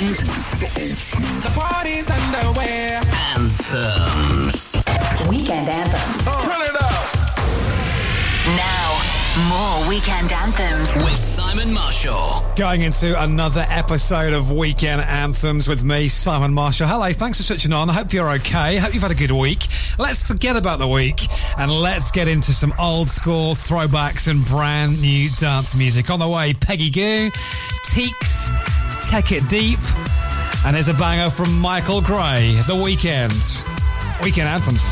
and the party's underway. Anthems. Weekend anthems. Oh. Turn it up. Now, more weekend anthems with Simon Marshall. Going into another episode of Weekend Anthems with me, Simon Marshall. Hello, thanks for switching on. I hope you're okay. Hope you've had a good week. Let's forget about the week and let's get into some old school throwbacks and brand new dance music. On the way, Peggy Gou, Teeks. Tech It Deep. And there's a banger from Michael Gray, The Weekend. Weekend Anthems.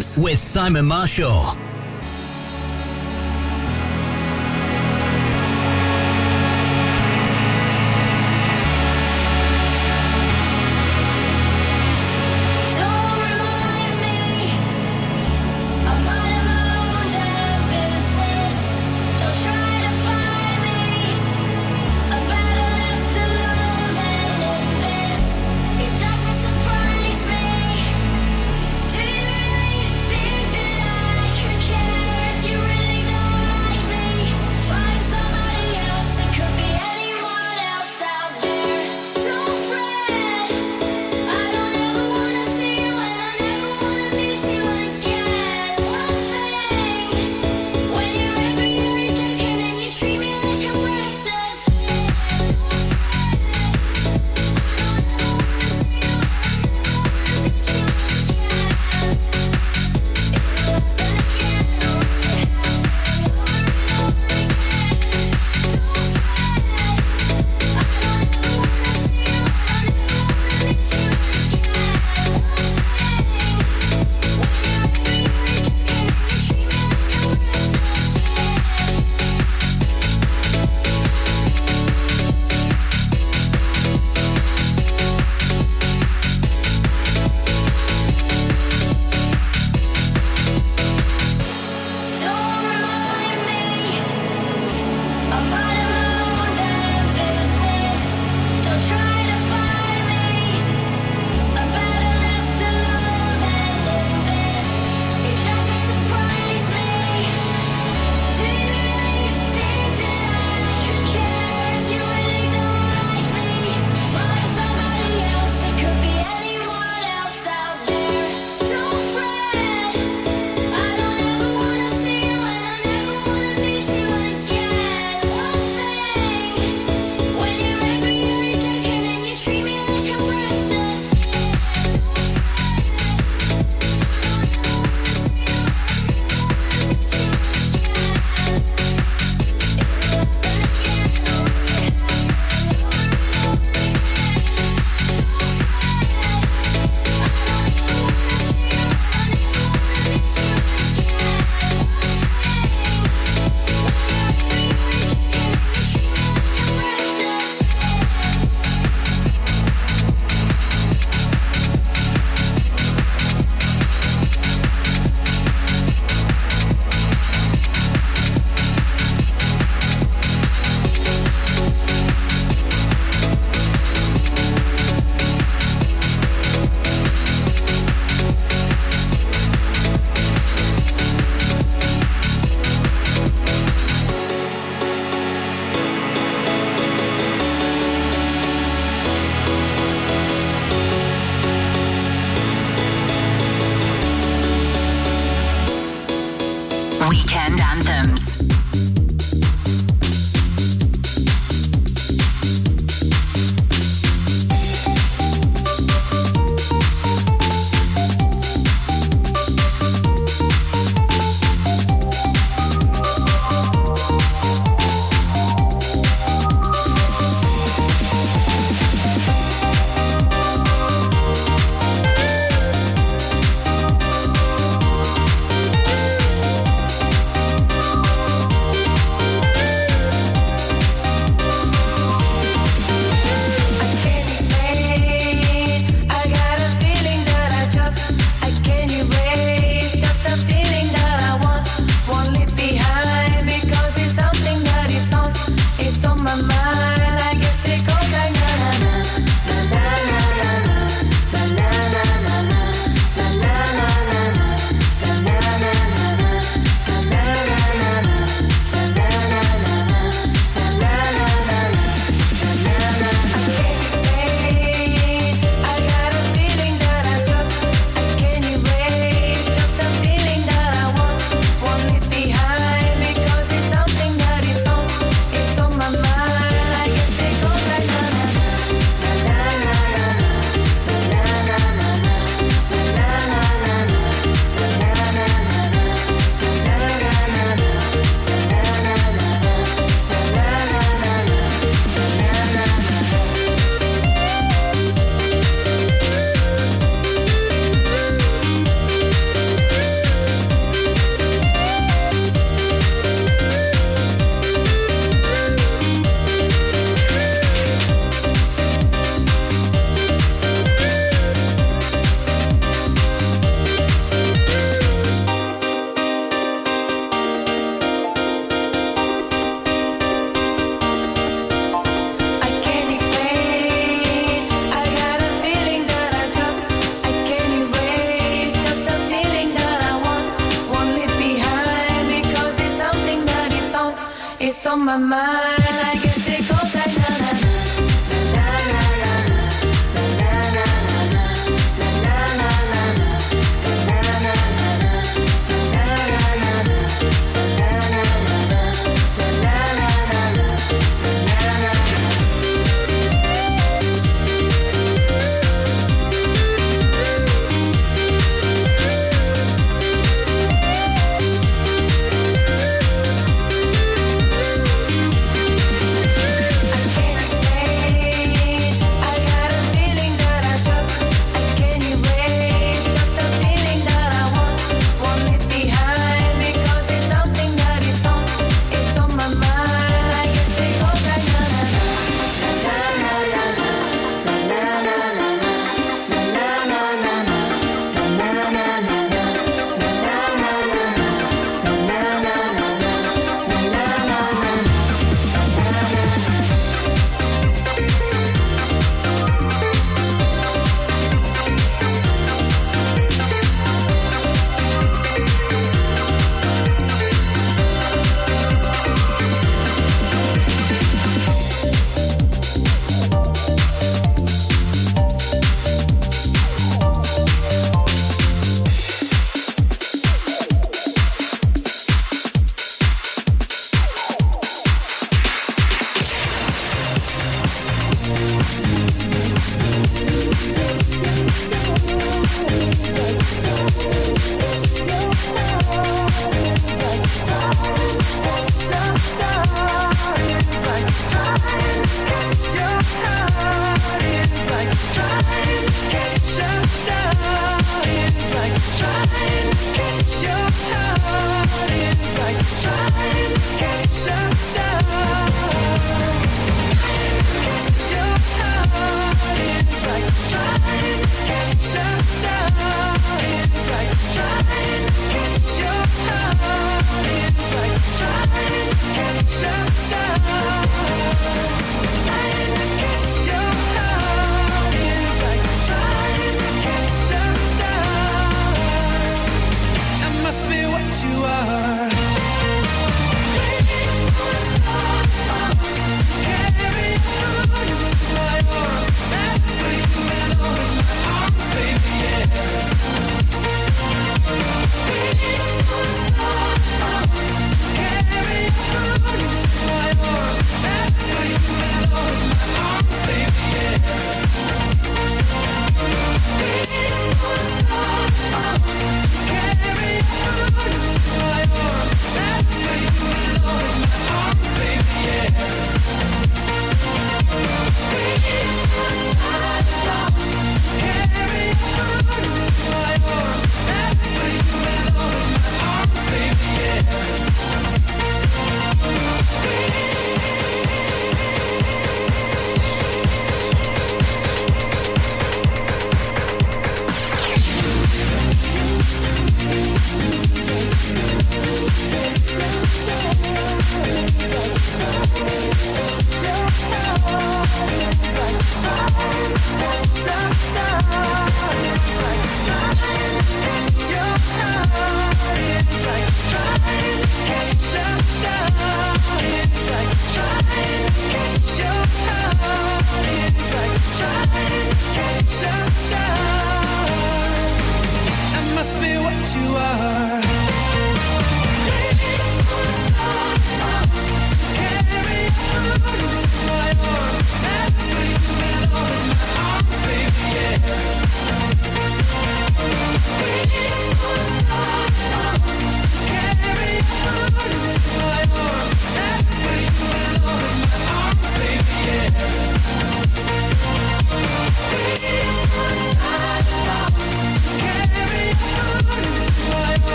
With Simon Marshall.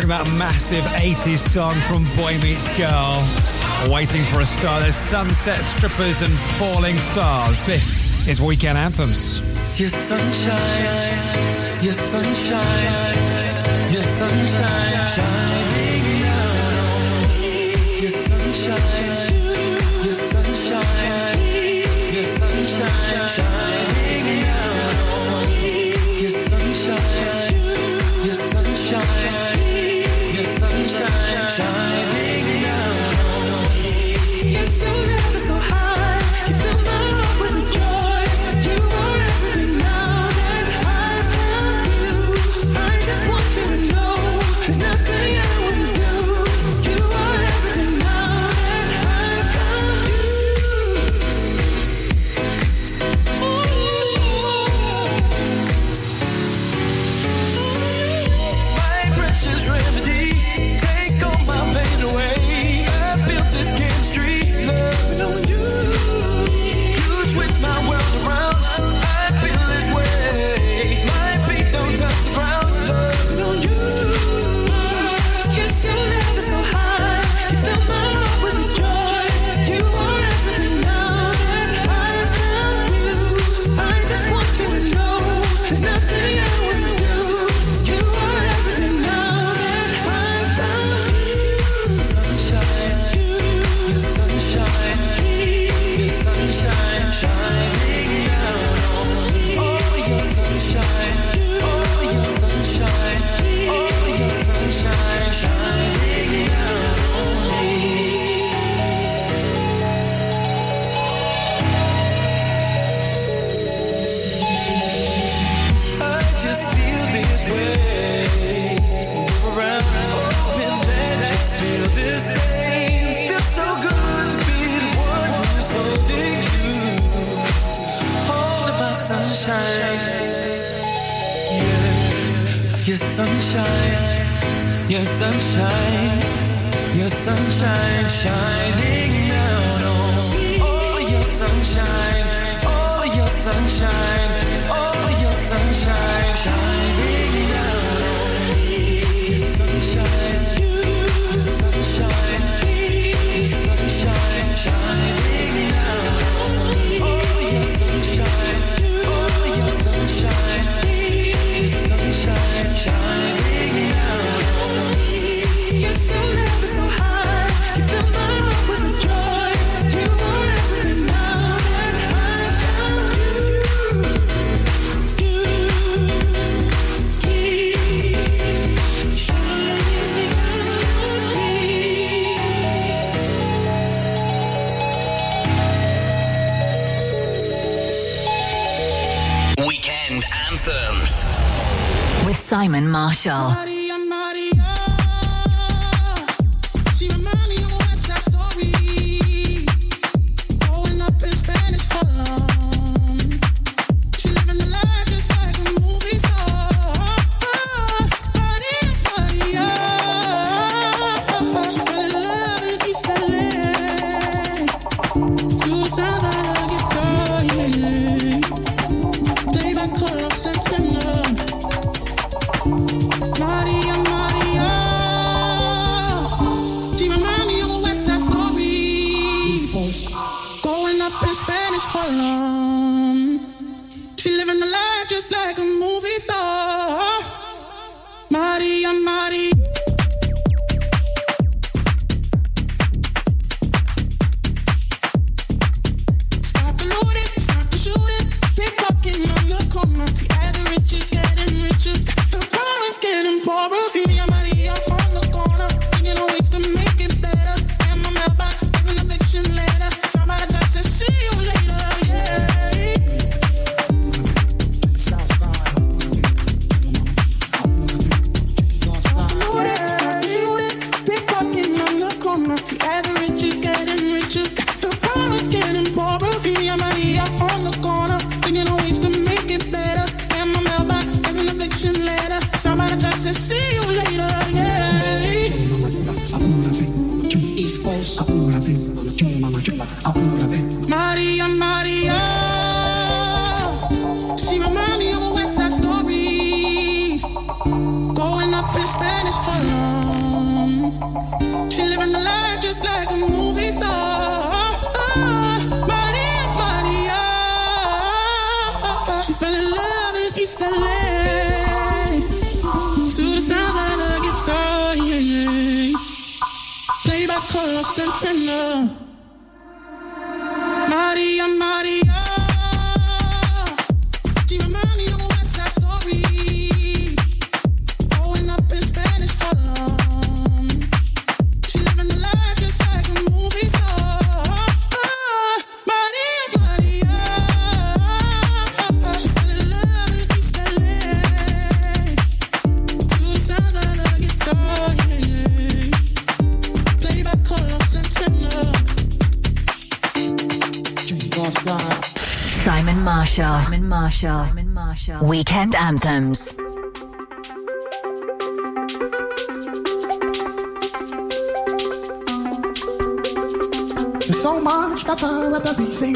talking about a massive 80s song from Boy Meets Girl. Waiting for a star. There's sunset strippers and falling stars. This is Weekend Anthems. Your sunshine, your sunshine, your sunshine shining now. Your sunshine, your sunshine, your sunshine shining now. Your sunshine. Marshall. sinner. Special. Weekend Anthems. So much better with everything.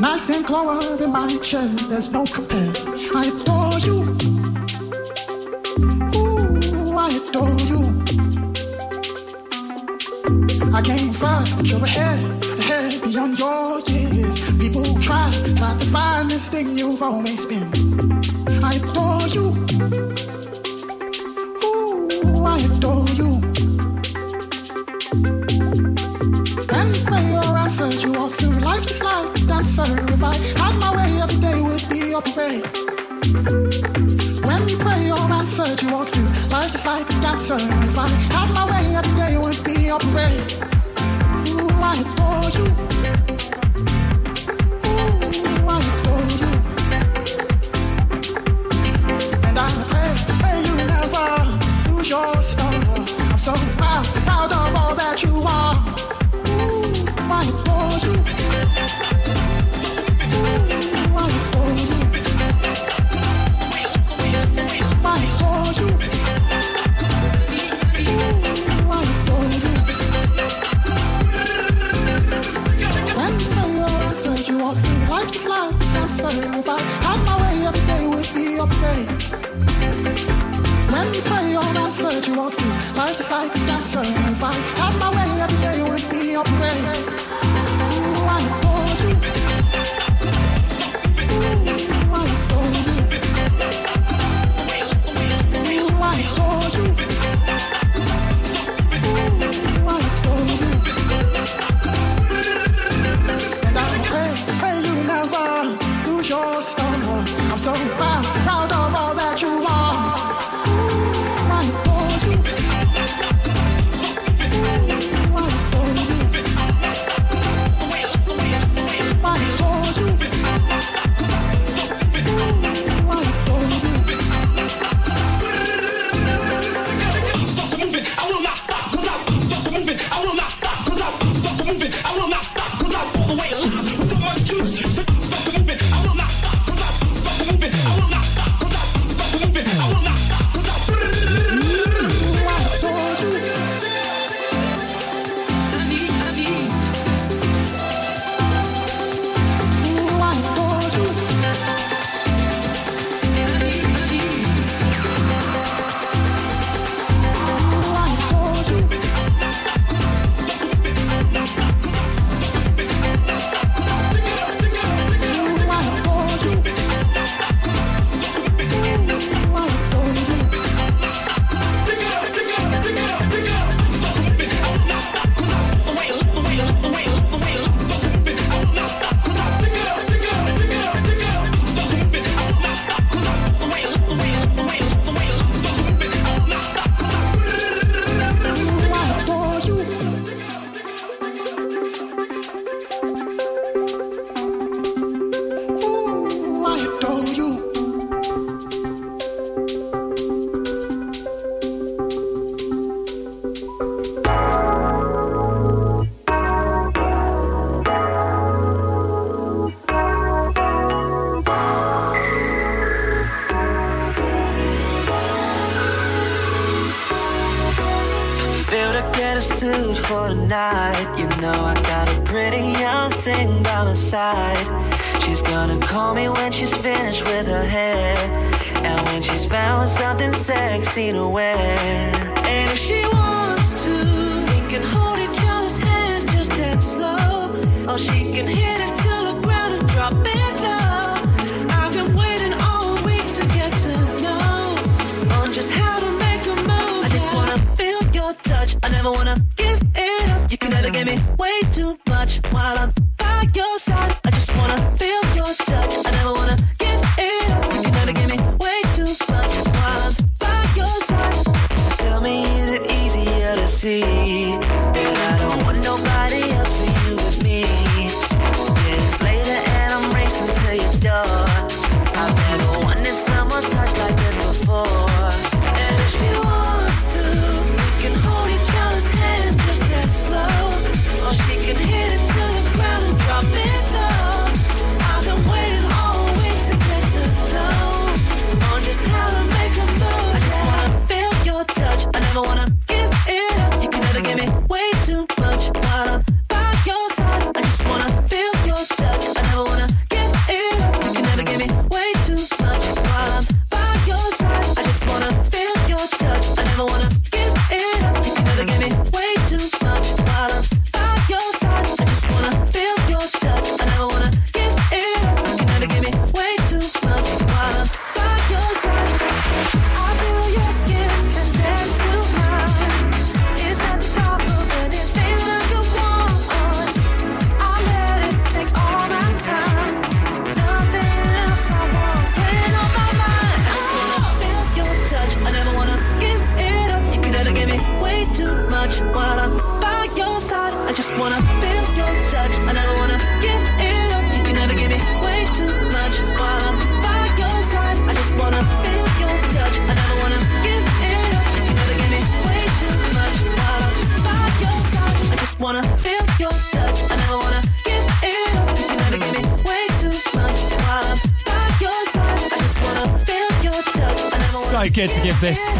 Nice and clover in my chair, there's no compare. I adore you. Ooh, I adore you. I came first, but you're ahead, ahead beyond your people try not to find this thing you've always been. I adore you. Ooh, I adore you. Then pray your answered, you walk through life just like a dancer. If I had my way, every day would be a parade. When you pray, your answered, you walk through life just like a dancer. If I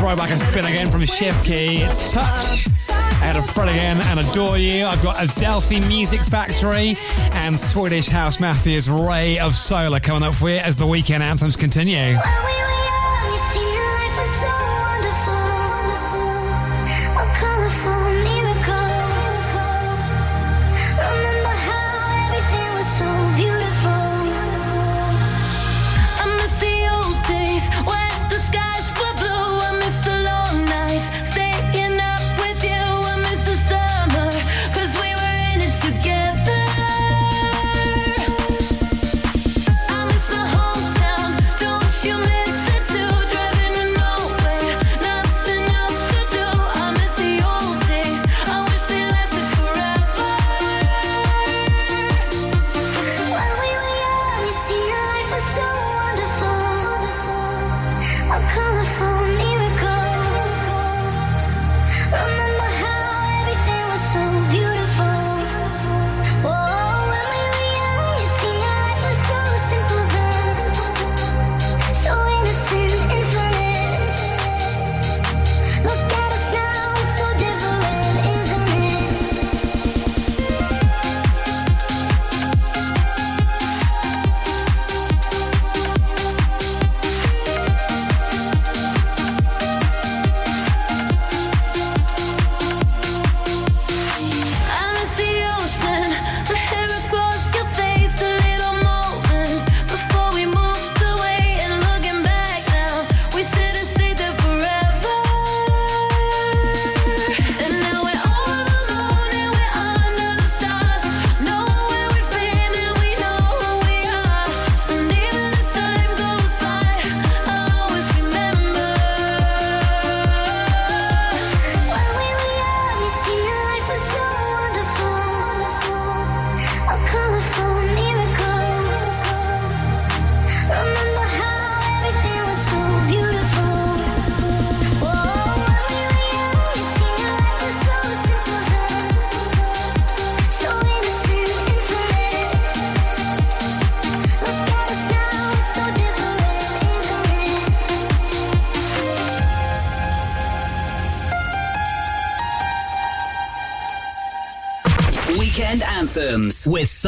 throwback and spin again from Chef Key. It's Touch. Out of Fred again and Adore You. I've got Adelphi Music Factory and Swedish House Mafia's Ray of Solar coming up for you as the weekend anthems continue.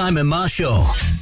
Simon Marshall.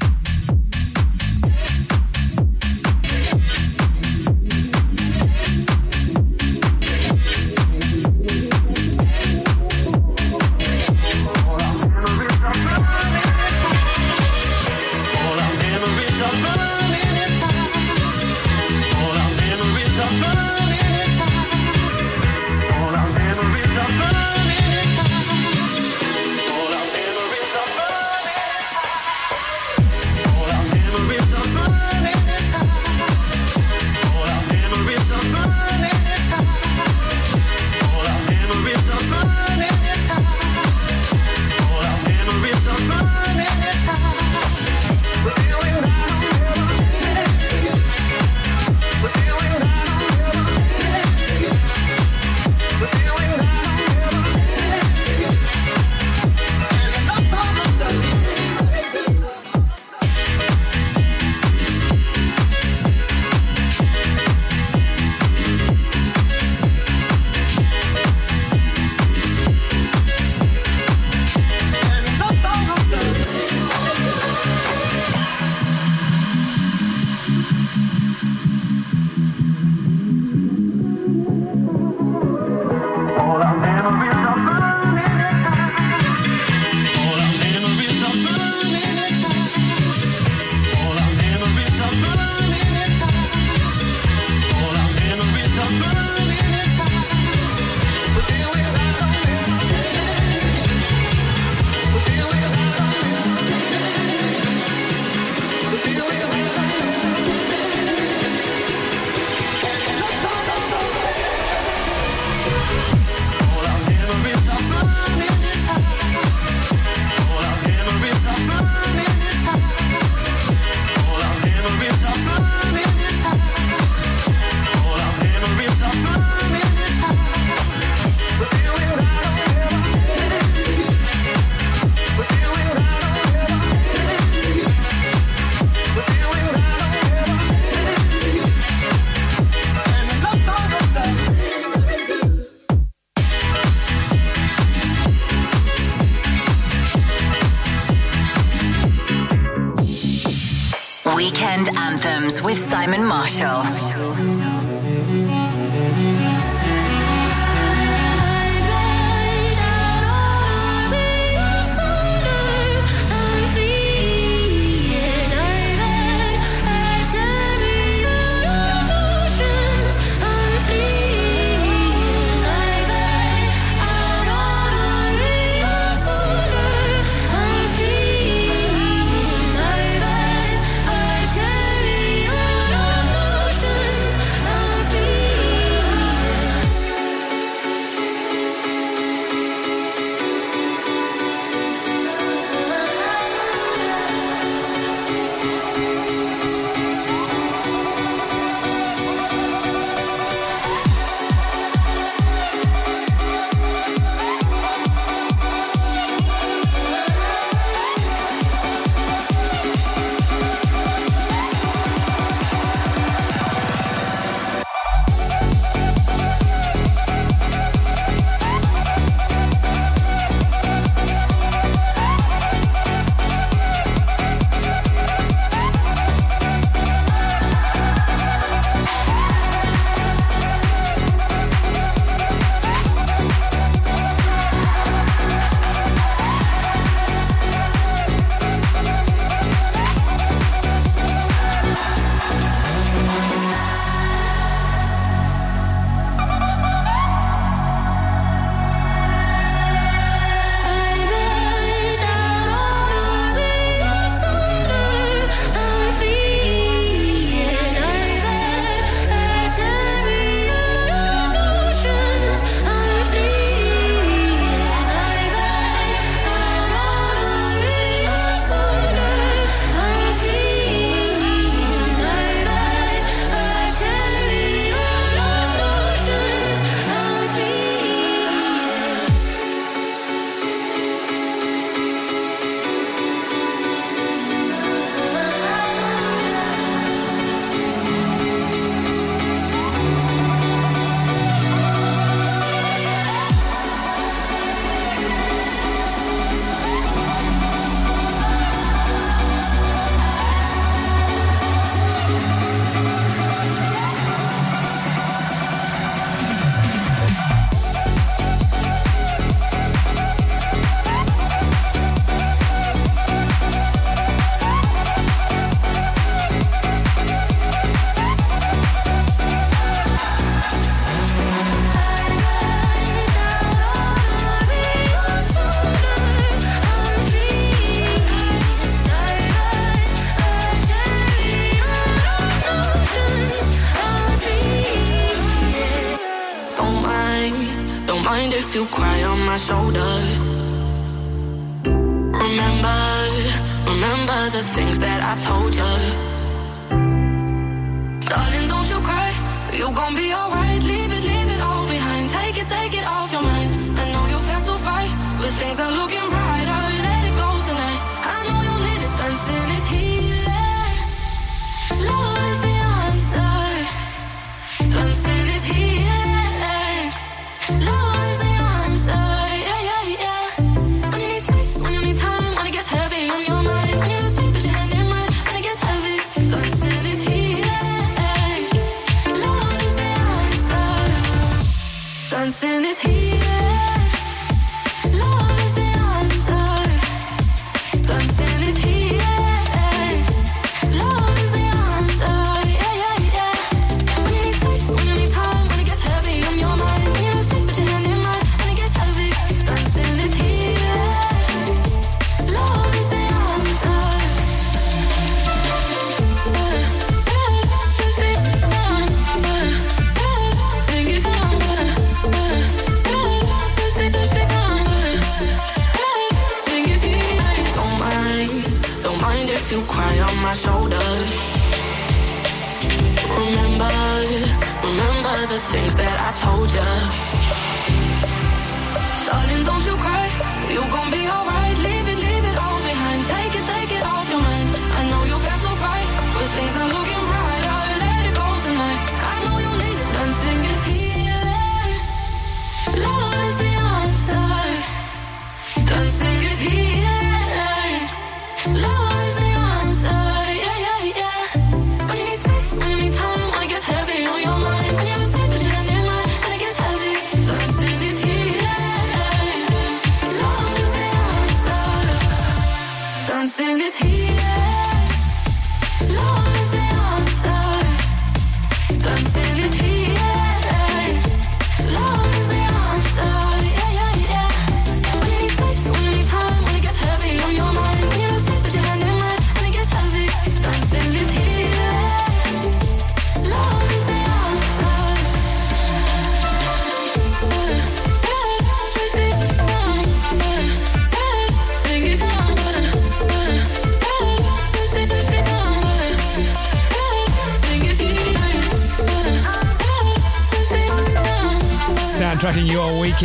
Mm-hmm.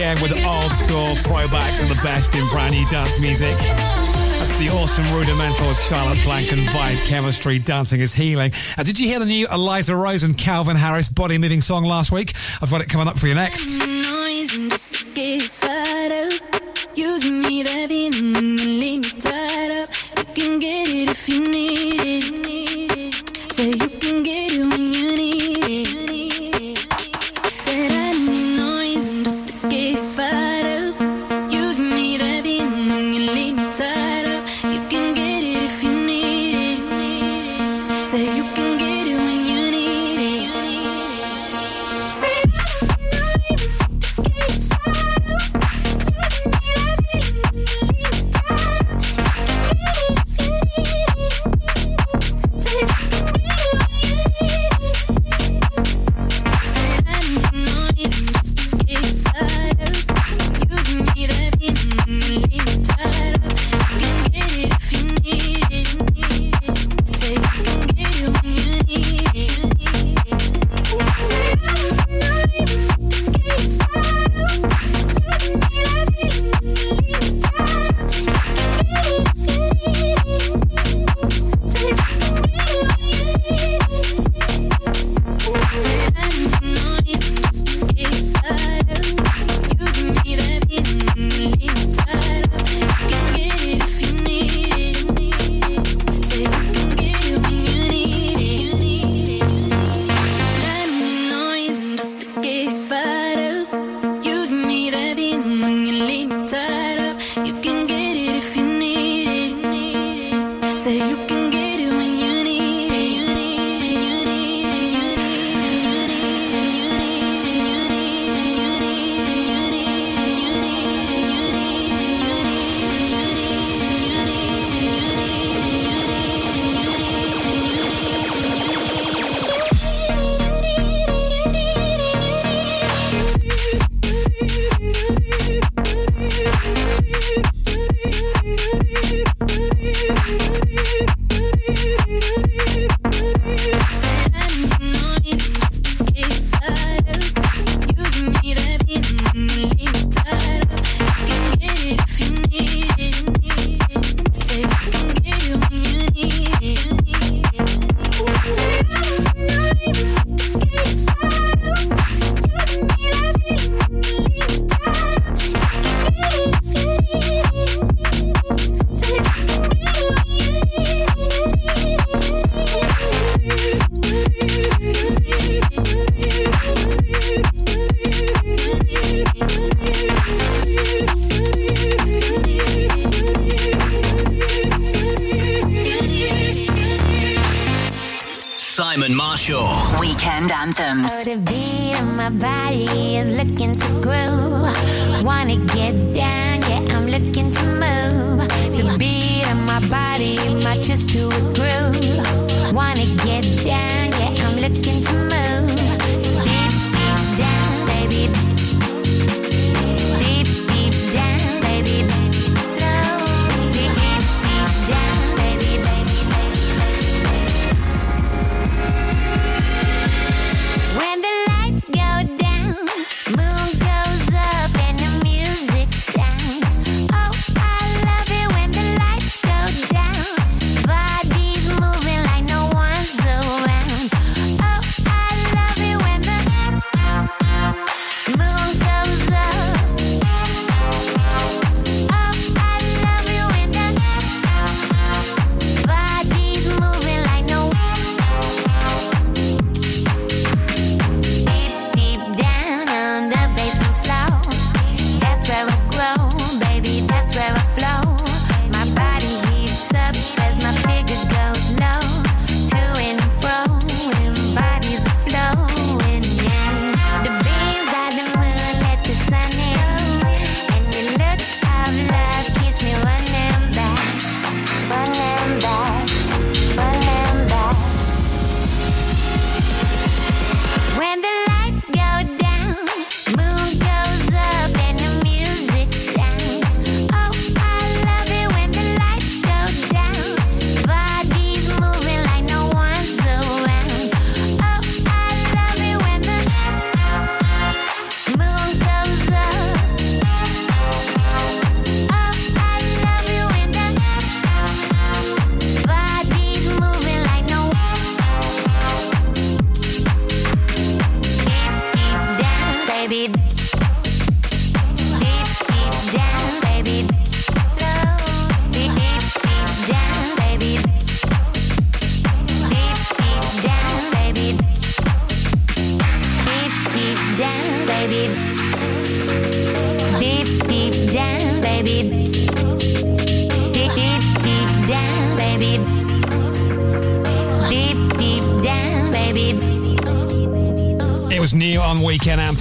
with old school throwbacks and the best in brand new dance music. That's the awesome Rudimental, Charlotte Plank and Vibe Chemistry. Dancing is healing. And did you hear the new Eliza Rose and Calvin Harris body moving song last week? I've got it coming up for you next.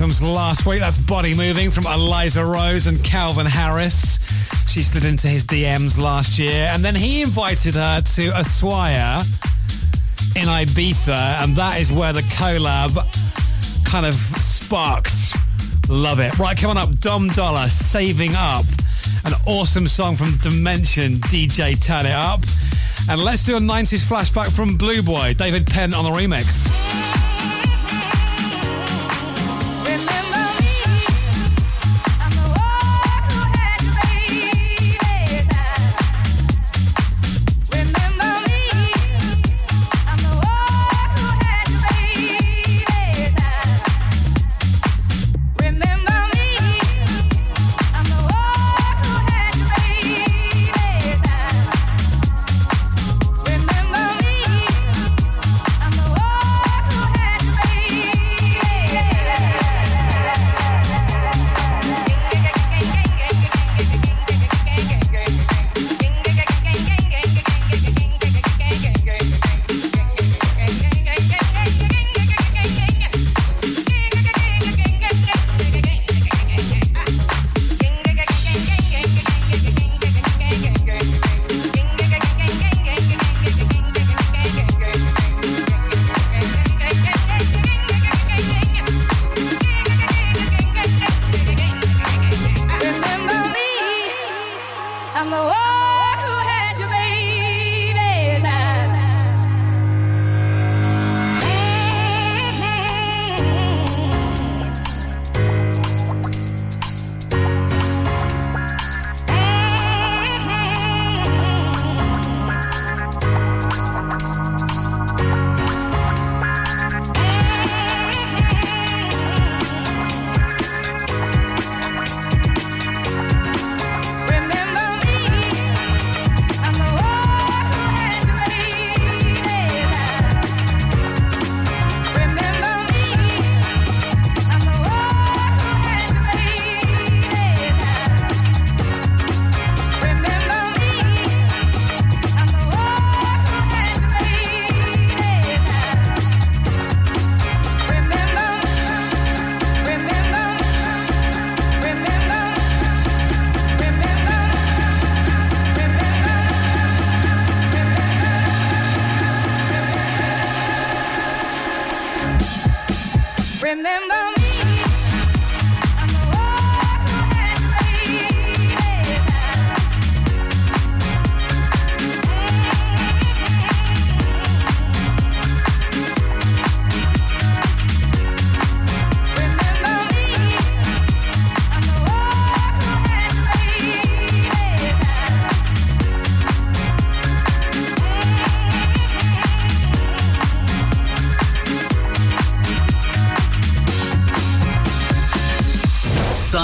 Anthems last week. That's Body Moving from Eliza Rose and Calvin Harris. She slid into his DMs last year, and then he invited her to Ushuaia in Ibiza, and that is where the collab kind of sparked. Love it. Right, coming up, Dom Dolla, Saving Up. An awesome song from Dimension, DJ Turn It Up. And let's do a 90s flashback from Blueboy, David Penn on the remix.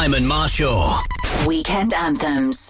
Simon Marshall. Weekend Anthems.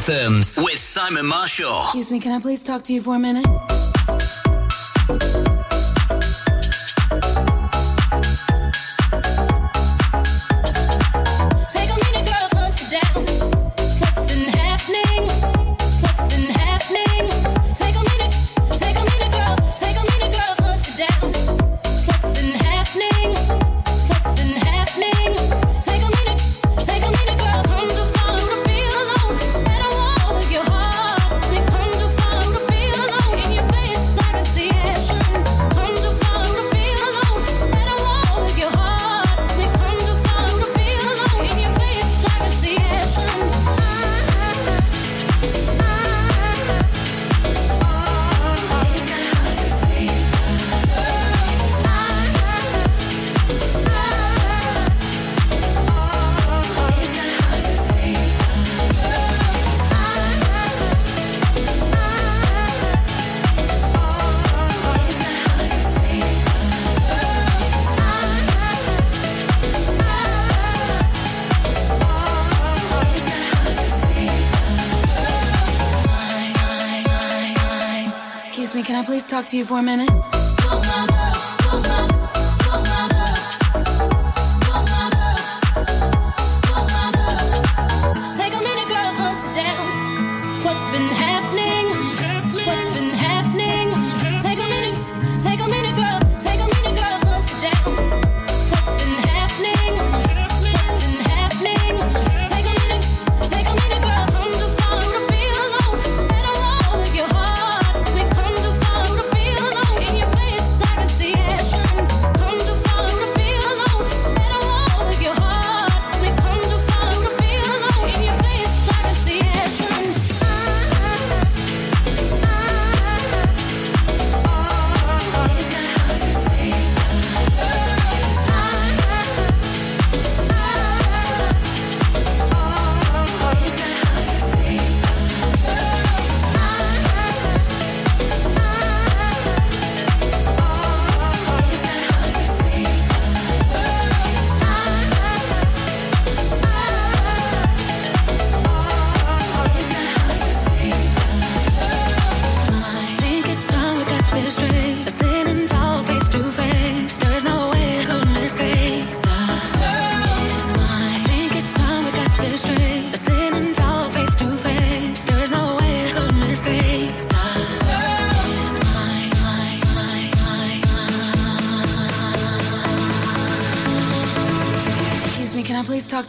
anthems with Simon Marshall. Excuse me, can I please talk to you for a minute? See to you for a minute?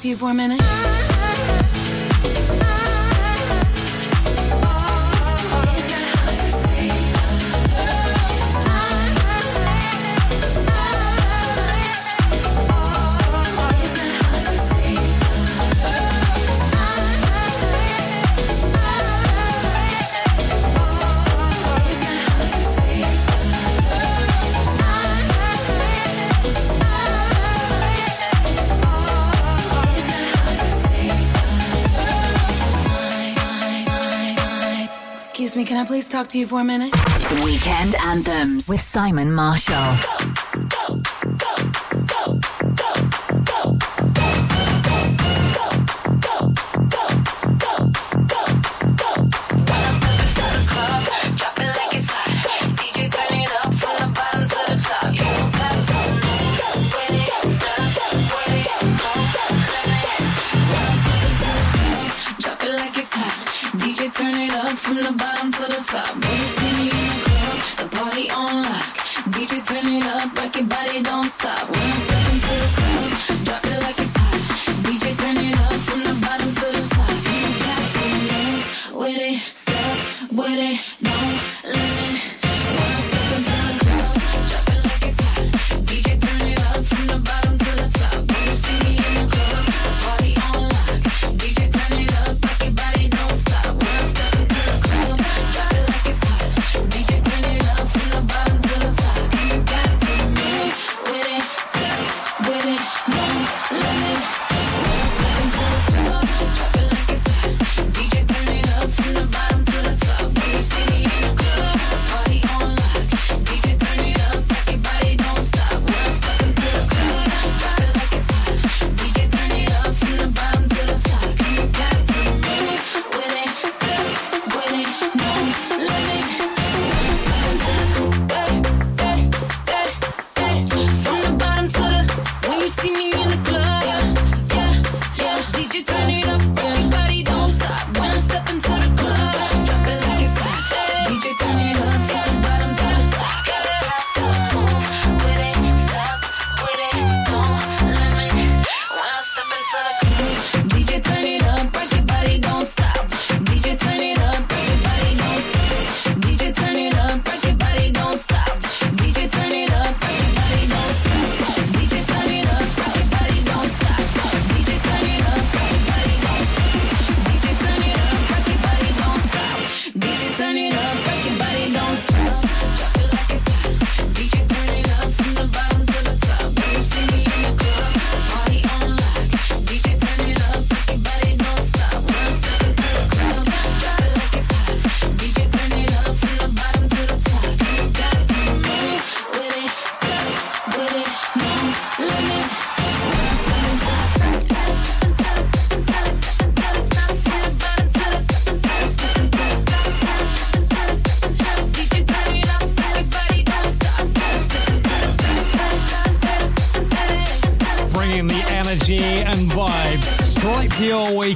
See to you for a minute? Can I please talk to you for a minute? Weekend Anthems with Simon Marshall.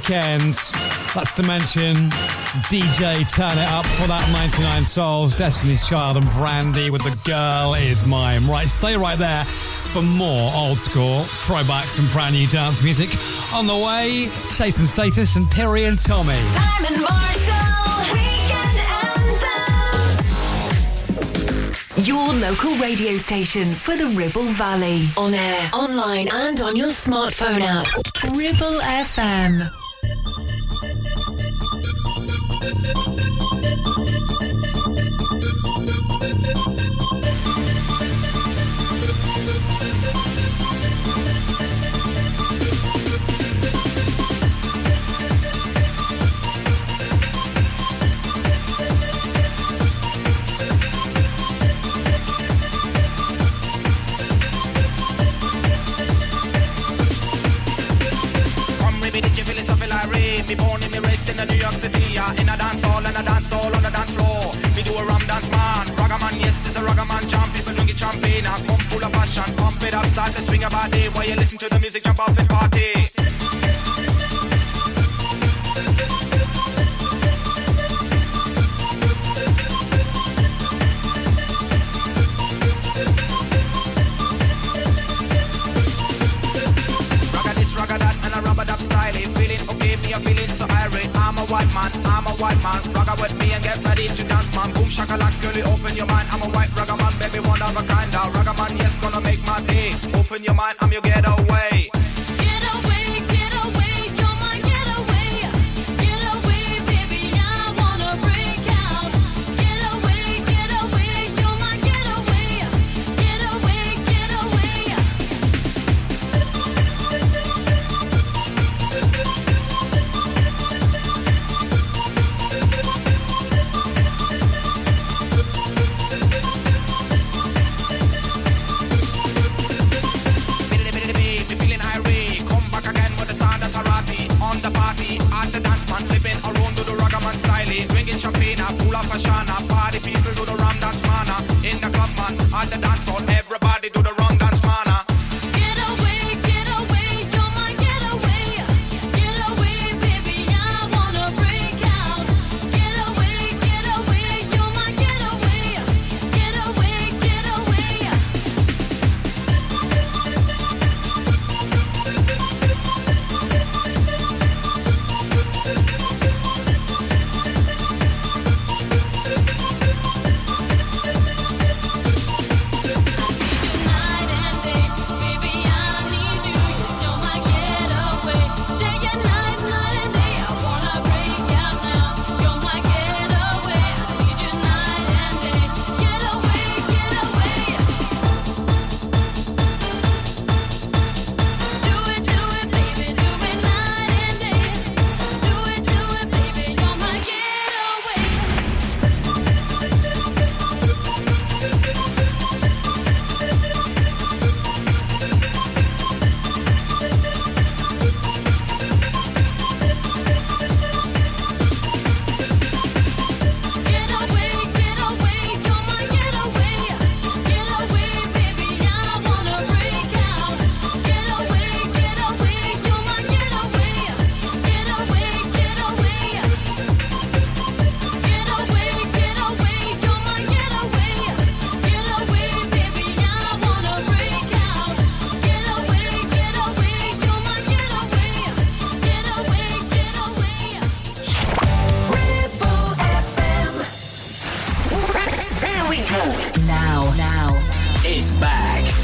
weekend. That's Dimension. DJ Turn It Up for that 99 Souls. Destiny's Child and Brandy with The Girl Is Mine. Right, stay right there for more old school throwbacks and brand new dance music. On the way, Jason, Status and Perry and Tommy. Simon Marshall, Weekend Anthems. Your local radio station for the Ribble Valley. On air, online and on your smartphone app. Ribble FM. you listen to the music, jump up and party.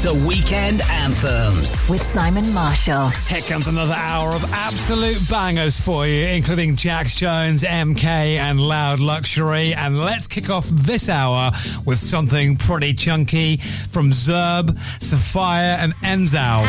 to Weekend Anthems with Simon Marshall. Here comes another hour of absolute bangers for you, including Jax Jones, MK, and Loud Luxury. And let's kick off this hour with something pretty chunky from Zerb, Sofiya Nzau.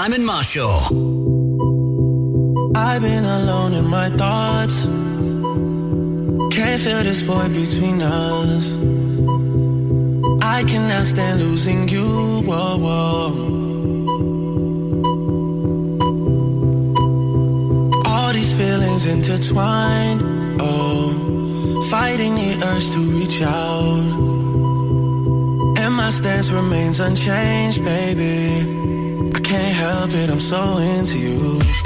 Simon Marshall. I've been alone in my thoughts. Can't feel this void between us. I cannot stand losing you. Whoa, whoa. All these feelings intertwined. Oh, fighting the urge to reach out. And my stance remains unchanged, baby can't help it, I'm so into you.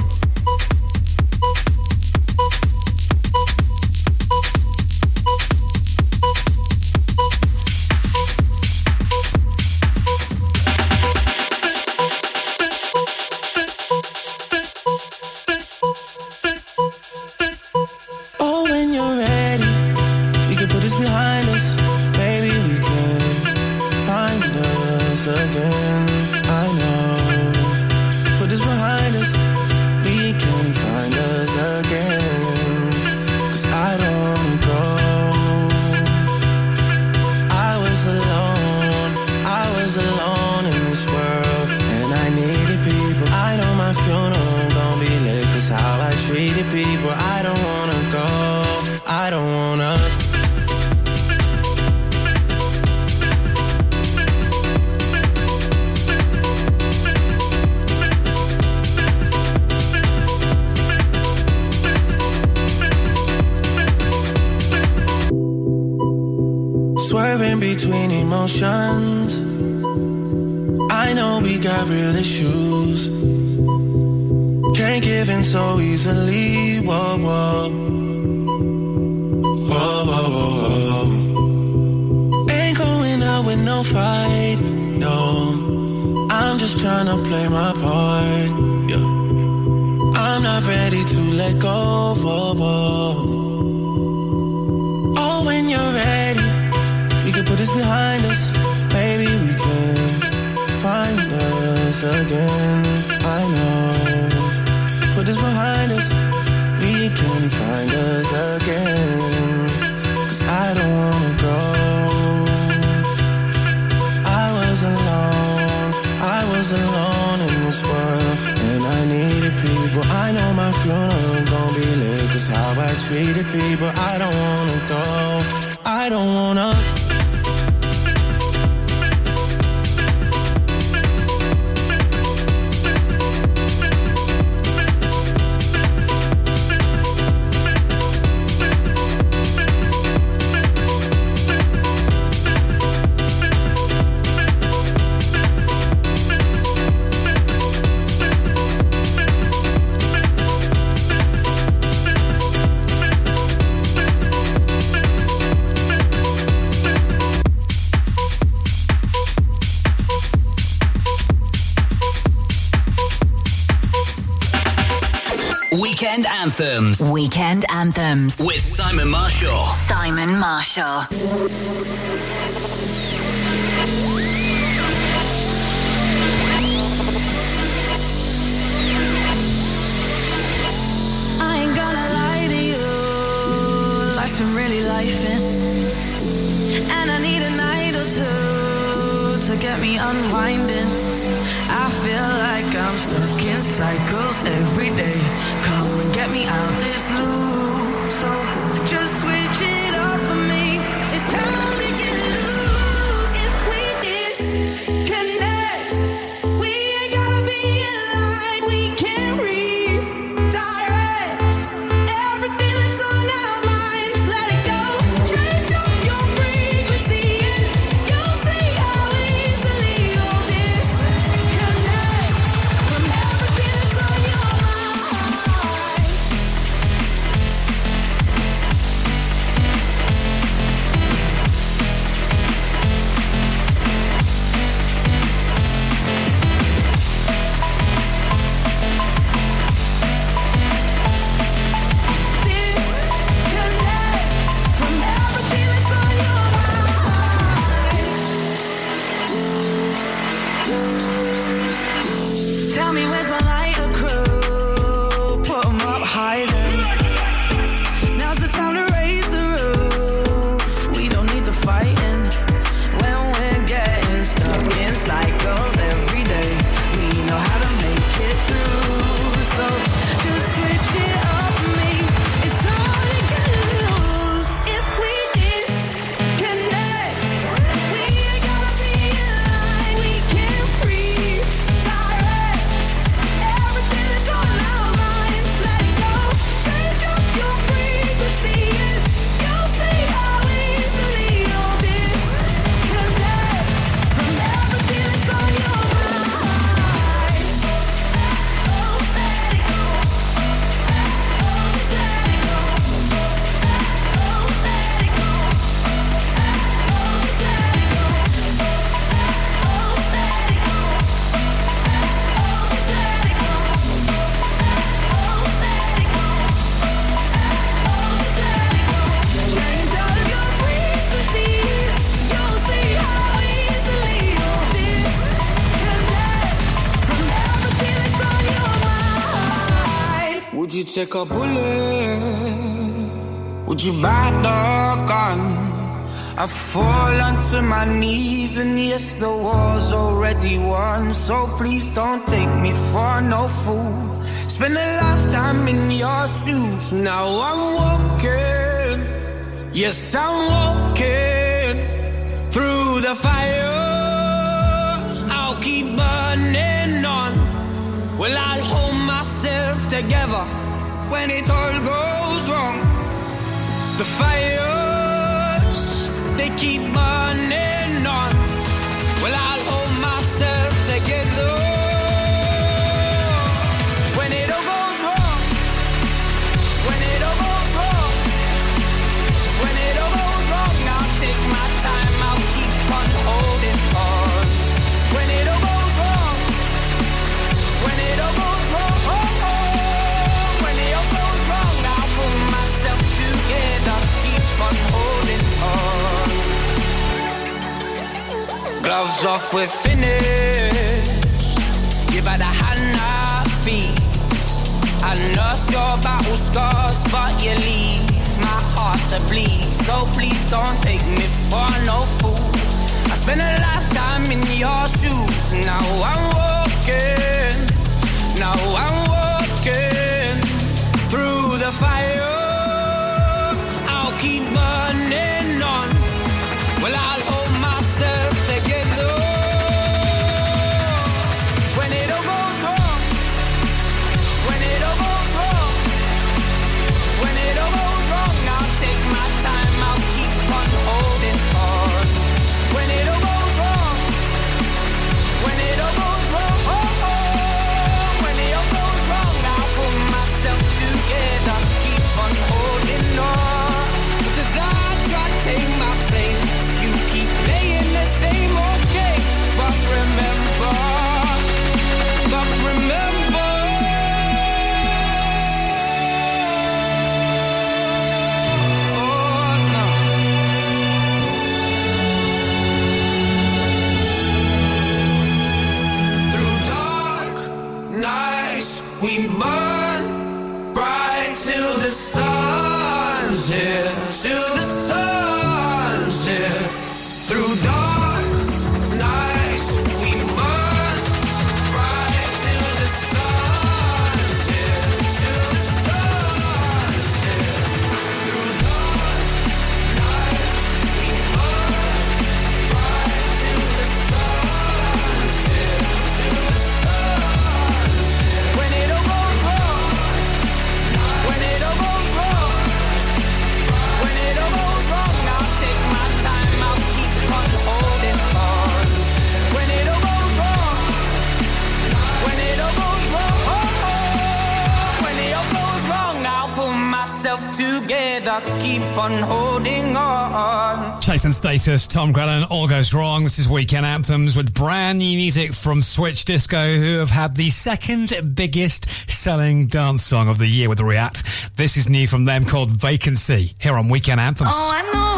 Anthems. Weekend Anthems. With Simon Marshall. Simon Marshall. I ain't gonna lie to really life in. And I need a night or two to get me unwinding. I feel like I'm stuck in cycles every day. Come and get me out. A bullet? Would you back the gun? I fall onto my knees and yes, the war's already won. So please don't take me for no fool. Spend a lifetime in your shoes. Now I'm walking. Yes, I'm walking through the fire. I'll keep burning on. Well, I'll hold myself together when it all goes wrong. The fires, they keep Off, we're finished. Give her the hand I feet. I nurse your battle scars, but you leave my heart to bleed. So please don't take me for no fool. I spent a lifetime in your shoes. Now I'm walking. Now I'm walking through the fire. I'll keep together, keep on holding on. Chase and Status, Tom Grennan, All Goes Wrong. This is Weekend Anthems with brand new music from Switch Disco, who have had the second biggest selling dance song of the year with React. This is new from them called Vacancy, here on Weekend Anthems. Oh,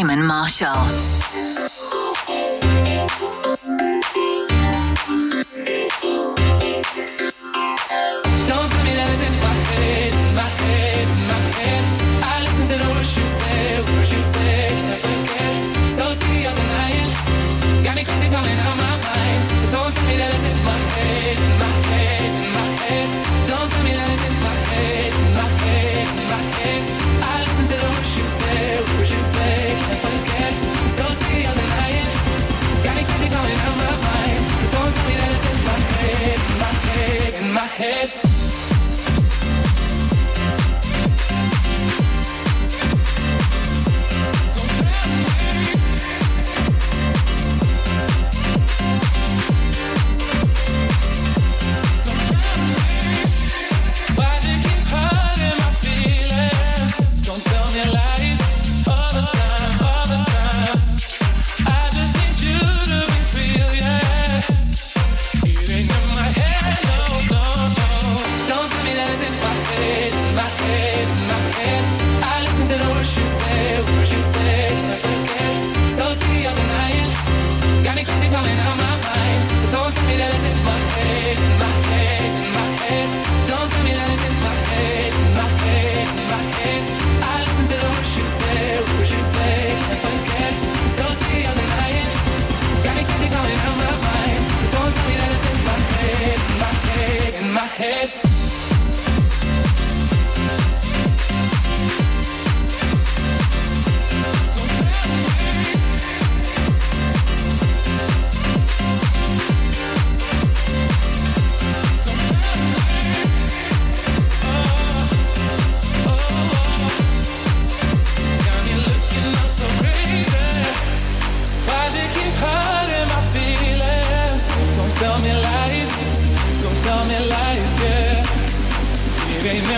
Simon Marshall.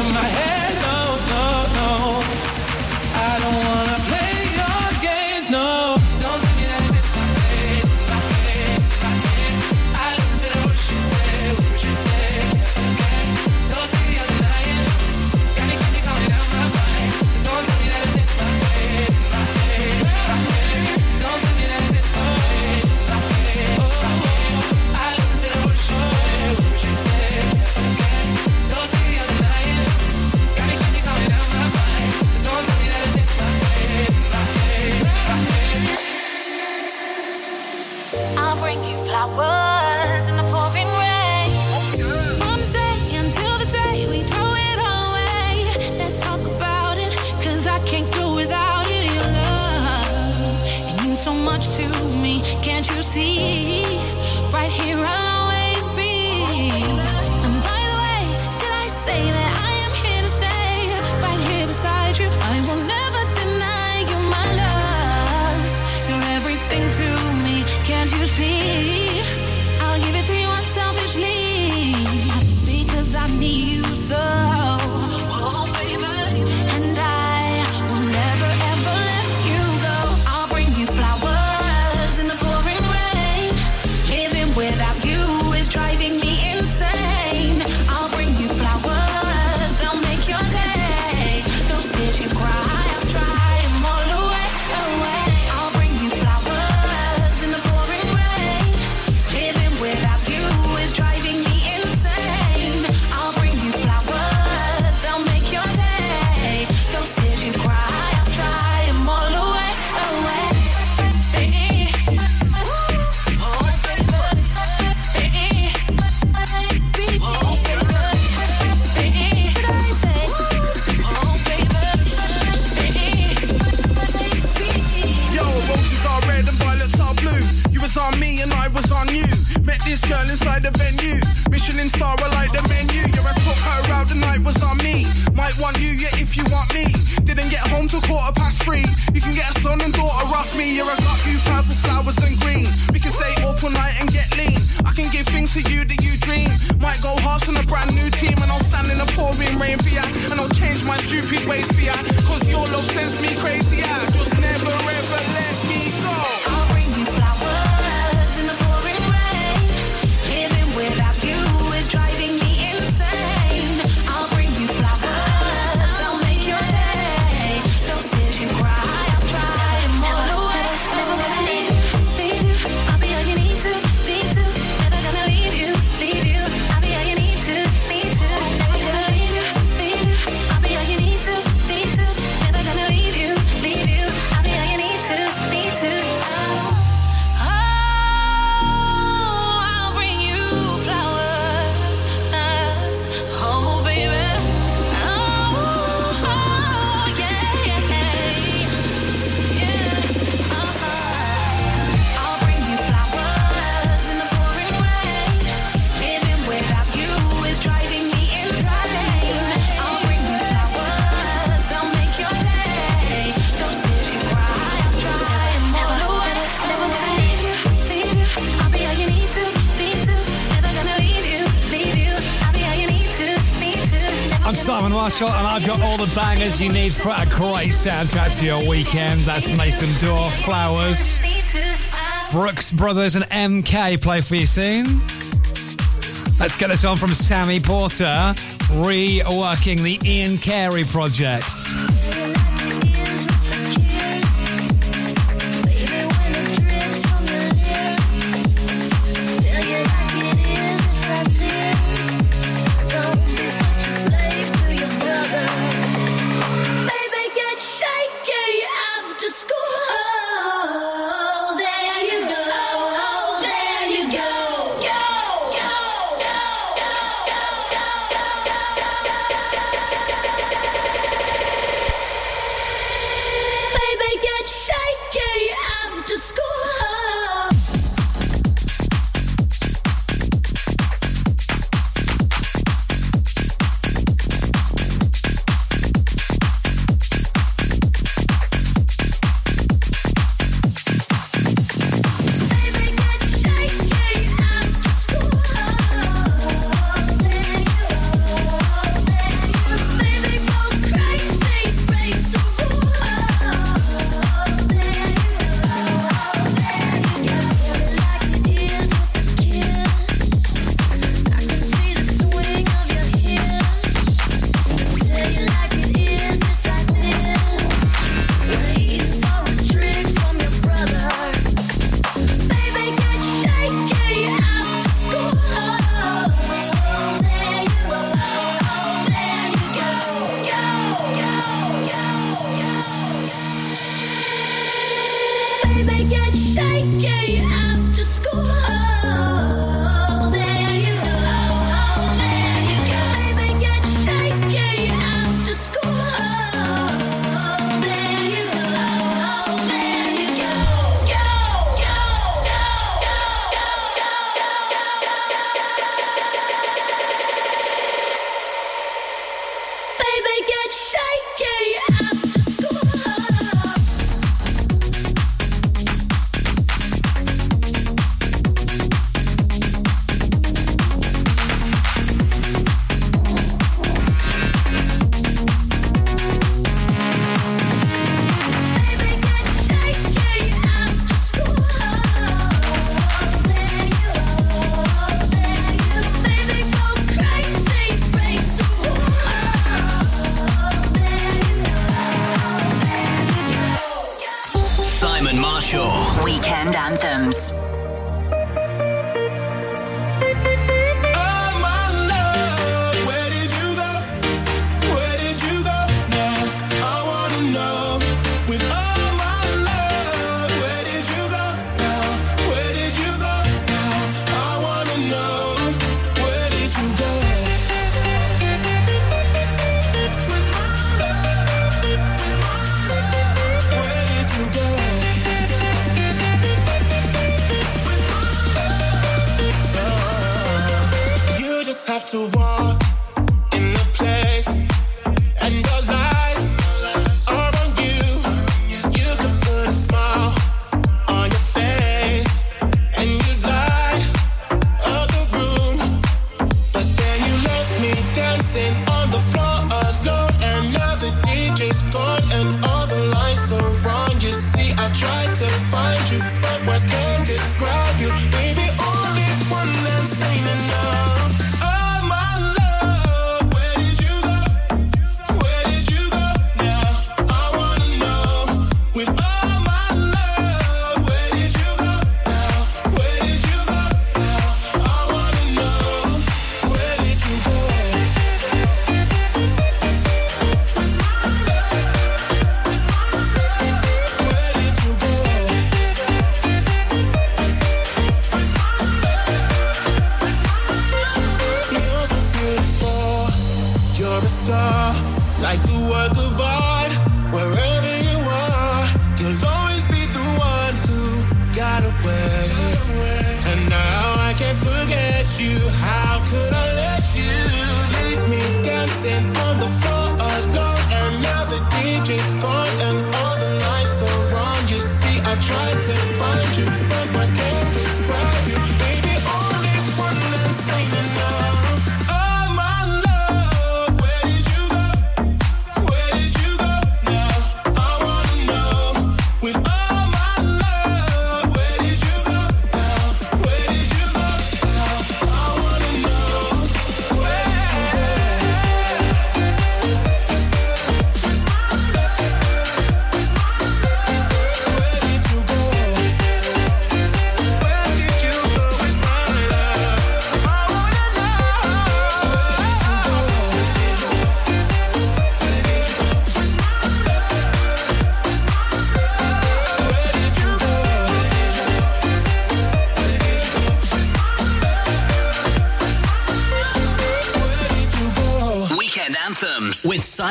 In my head, And I've got all the bangers you need for a great soundtrack to your weekend. That's Nathan Dawe, Flowers, Brooks Brothers, and MK play for you soon. Let's get this on from Sammy Porter, reworking the Ian Carey project.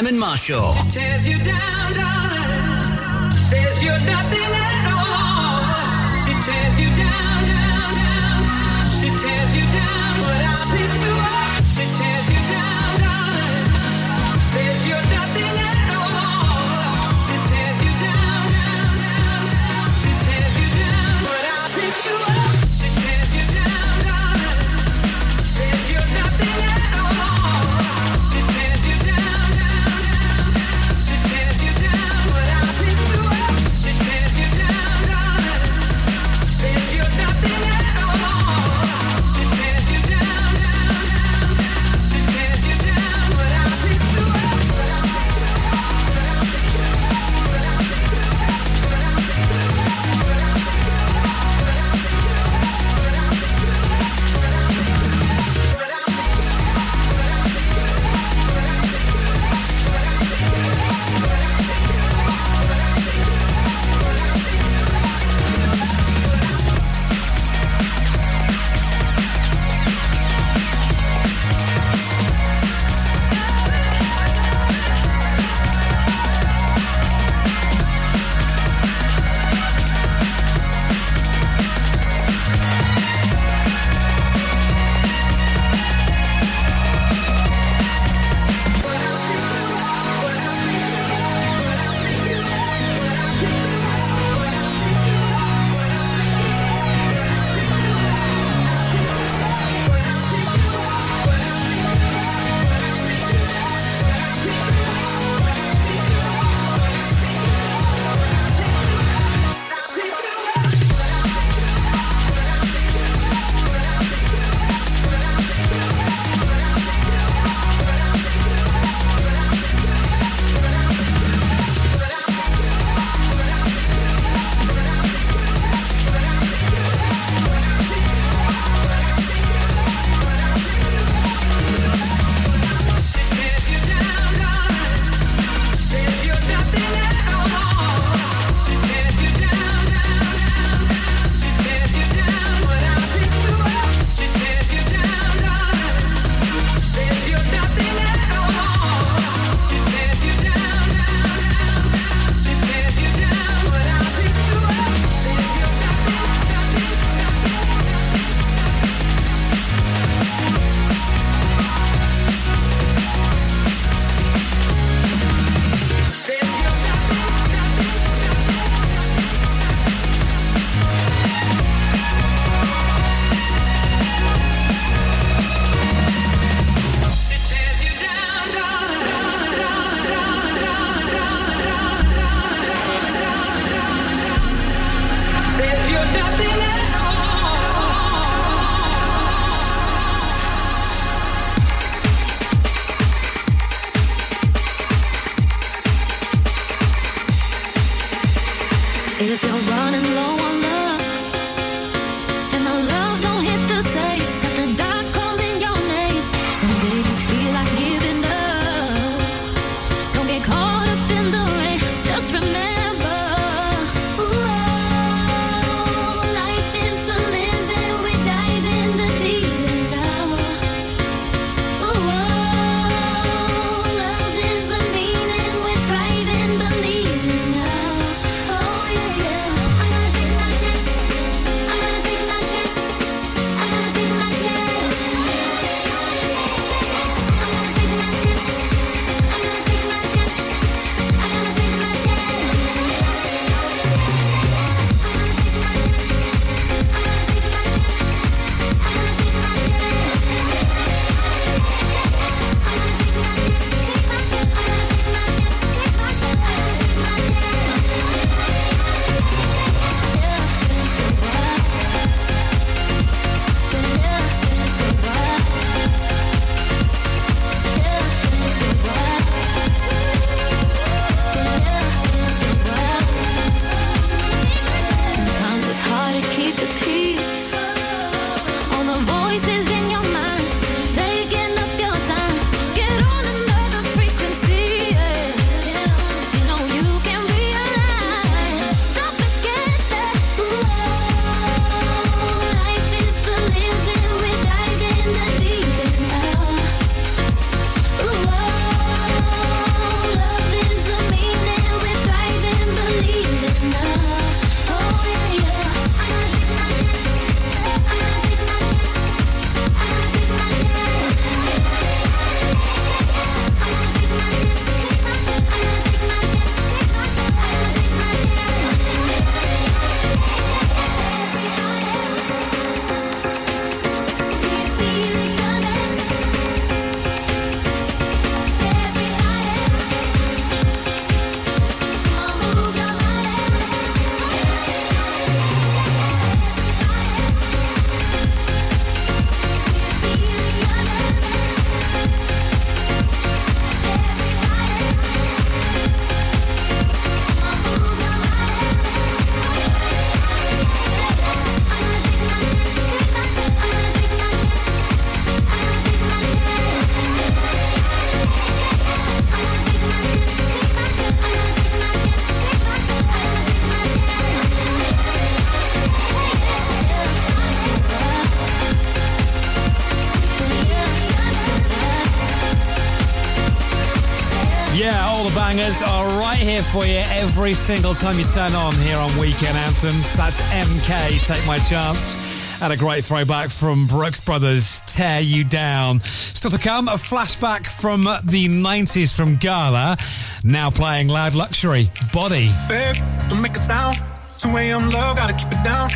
Simon Marshall. Tears you down, darling. Says you're nothing at all. She tears you down, down, down. She tears you down, but I'll pick you up. She tears here for you every single time you turn on here on Weekend Anthems. That's MK, Take My Chance. And a great throwback from Brooks Brothers, Tear You Down. Still to come, a flashback from the 90s from Gala, now playing Loud Luxury, Body. Babe, don't make a sound. 2 a.m. low, gotta keep it down.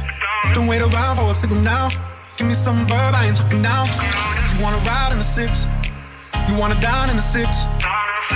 Don't wait around for a signal now. Give me some verb, I ain't talking now. You wanna ride in the six? You wanna dine in the six?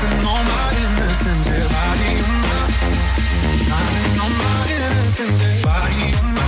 losing all my innocence. Body my, innocence. Body on my,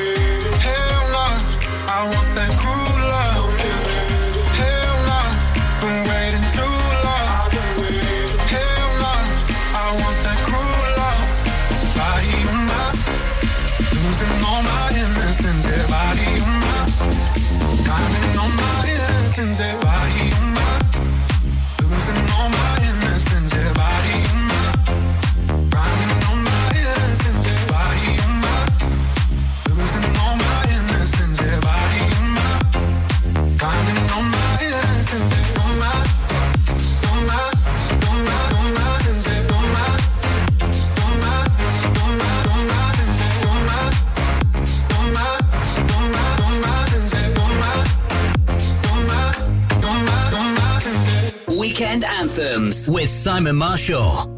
questions every weekend anthems with Simon Marshall.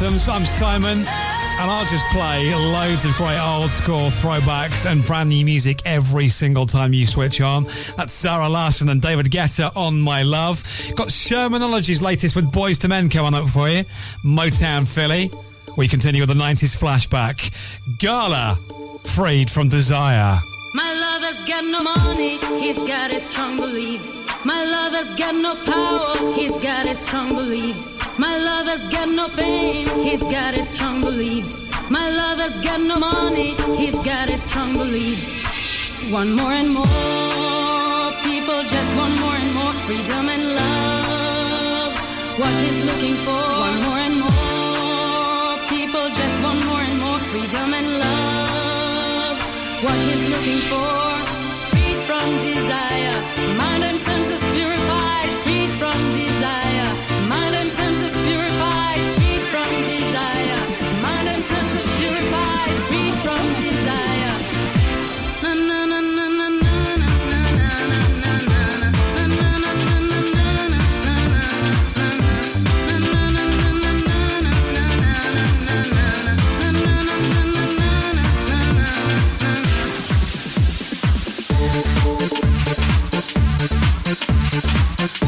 anthems. I'm Simon, and I'll just play loads of great old school throwbacks and brand new music every single time you switch on. That's Zara Larsson and David Guetta on My Love. Got Shermanology's latest with Boyz II Men coming up for you. Motown Philly. We continue with the 90s flashback. Gala, freed from desire. My lover's got no money, he's got his strong beliefs. My lover's got no power, he's got his strong beliefs. My lover's got no fame, he's got his strong beliefs. My lover's got no money, he's got his strong beliefs. One more and more people just want more and more freedom and love. What he's looking for, one more and more people just want more and more freedom and love. What he's looking for, freed from desire, mind and senses purified, freed from desire.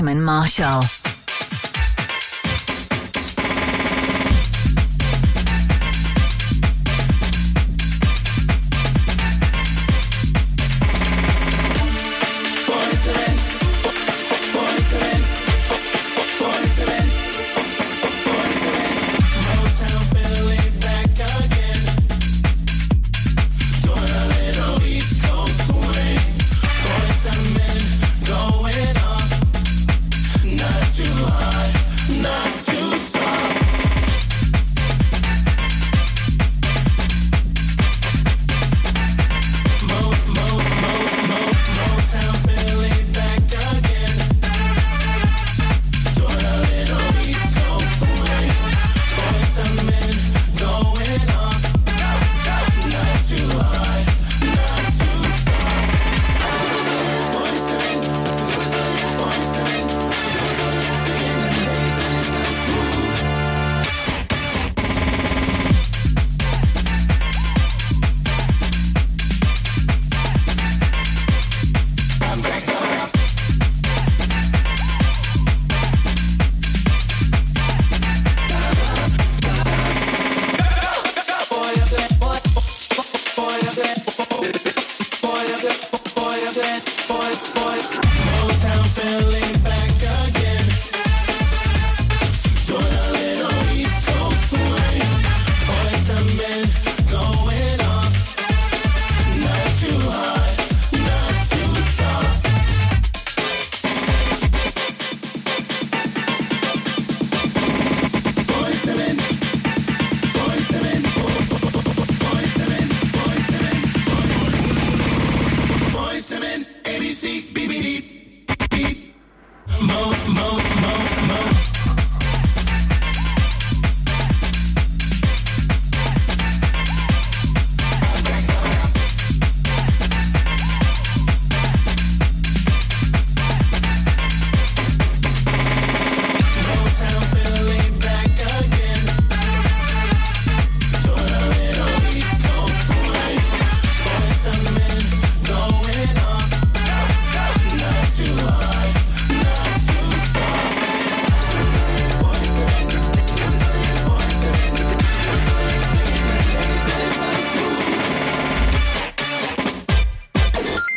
Simon Marshall.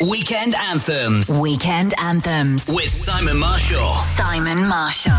Weekend Anthems. Weekend Anthems. With Simon Marshall. Simon Marshall.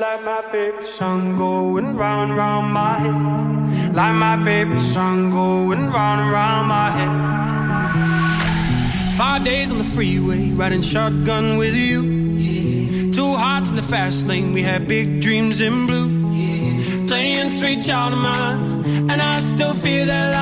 Like my favorite song going round round my head. Like my favorite song going round round my head. Five days on the freeway, riding shotgun with you. Two hearts in the fast lane, we had big dreams in blue. Playing sweet child of mine, and I still feel that line.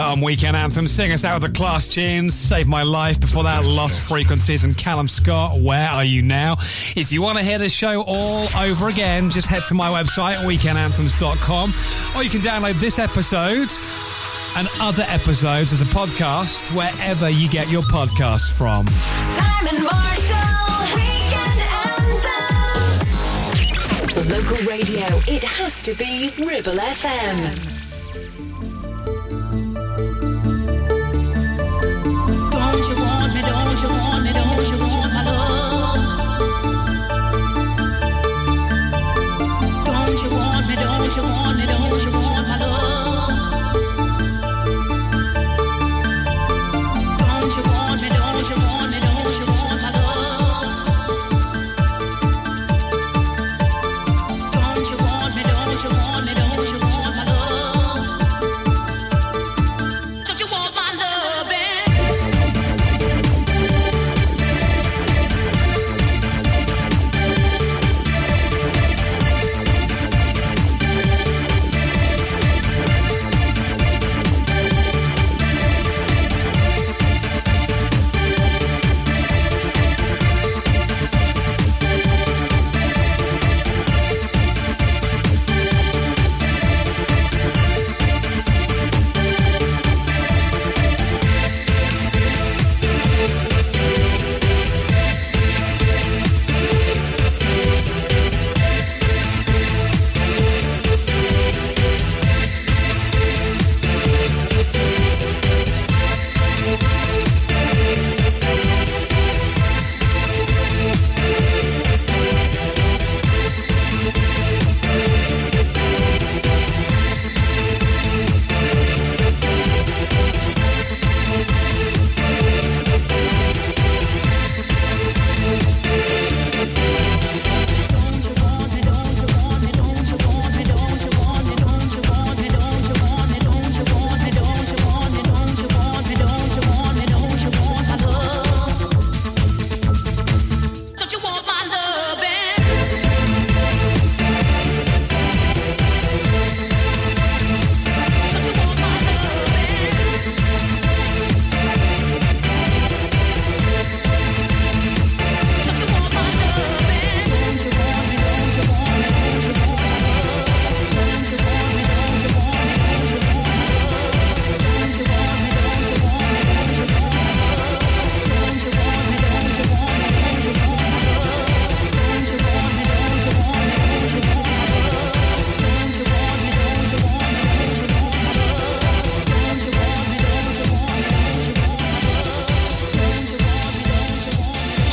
on Weekend Anthem. Sing us out of the class tunes. Save My Life. Before that, Lost Frequencies and Callum Scott. Where are you now? If you want to hear the show all over again, just head to my website, weekendanthems.com, or you can download this episode and other episodes as a podcast wherever you get your podcast from. Simon Marshall, Weekend anthems, For local radio, it has to be Ribble FM. Don't you want me, do what you want me, do what you want, my love. Don't you want me, do you want me, do you want.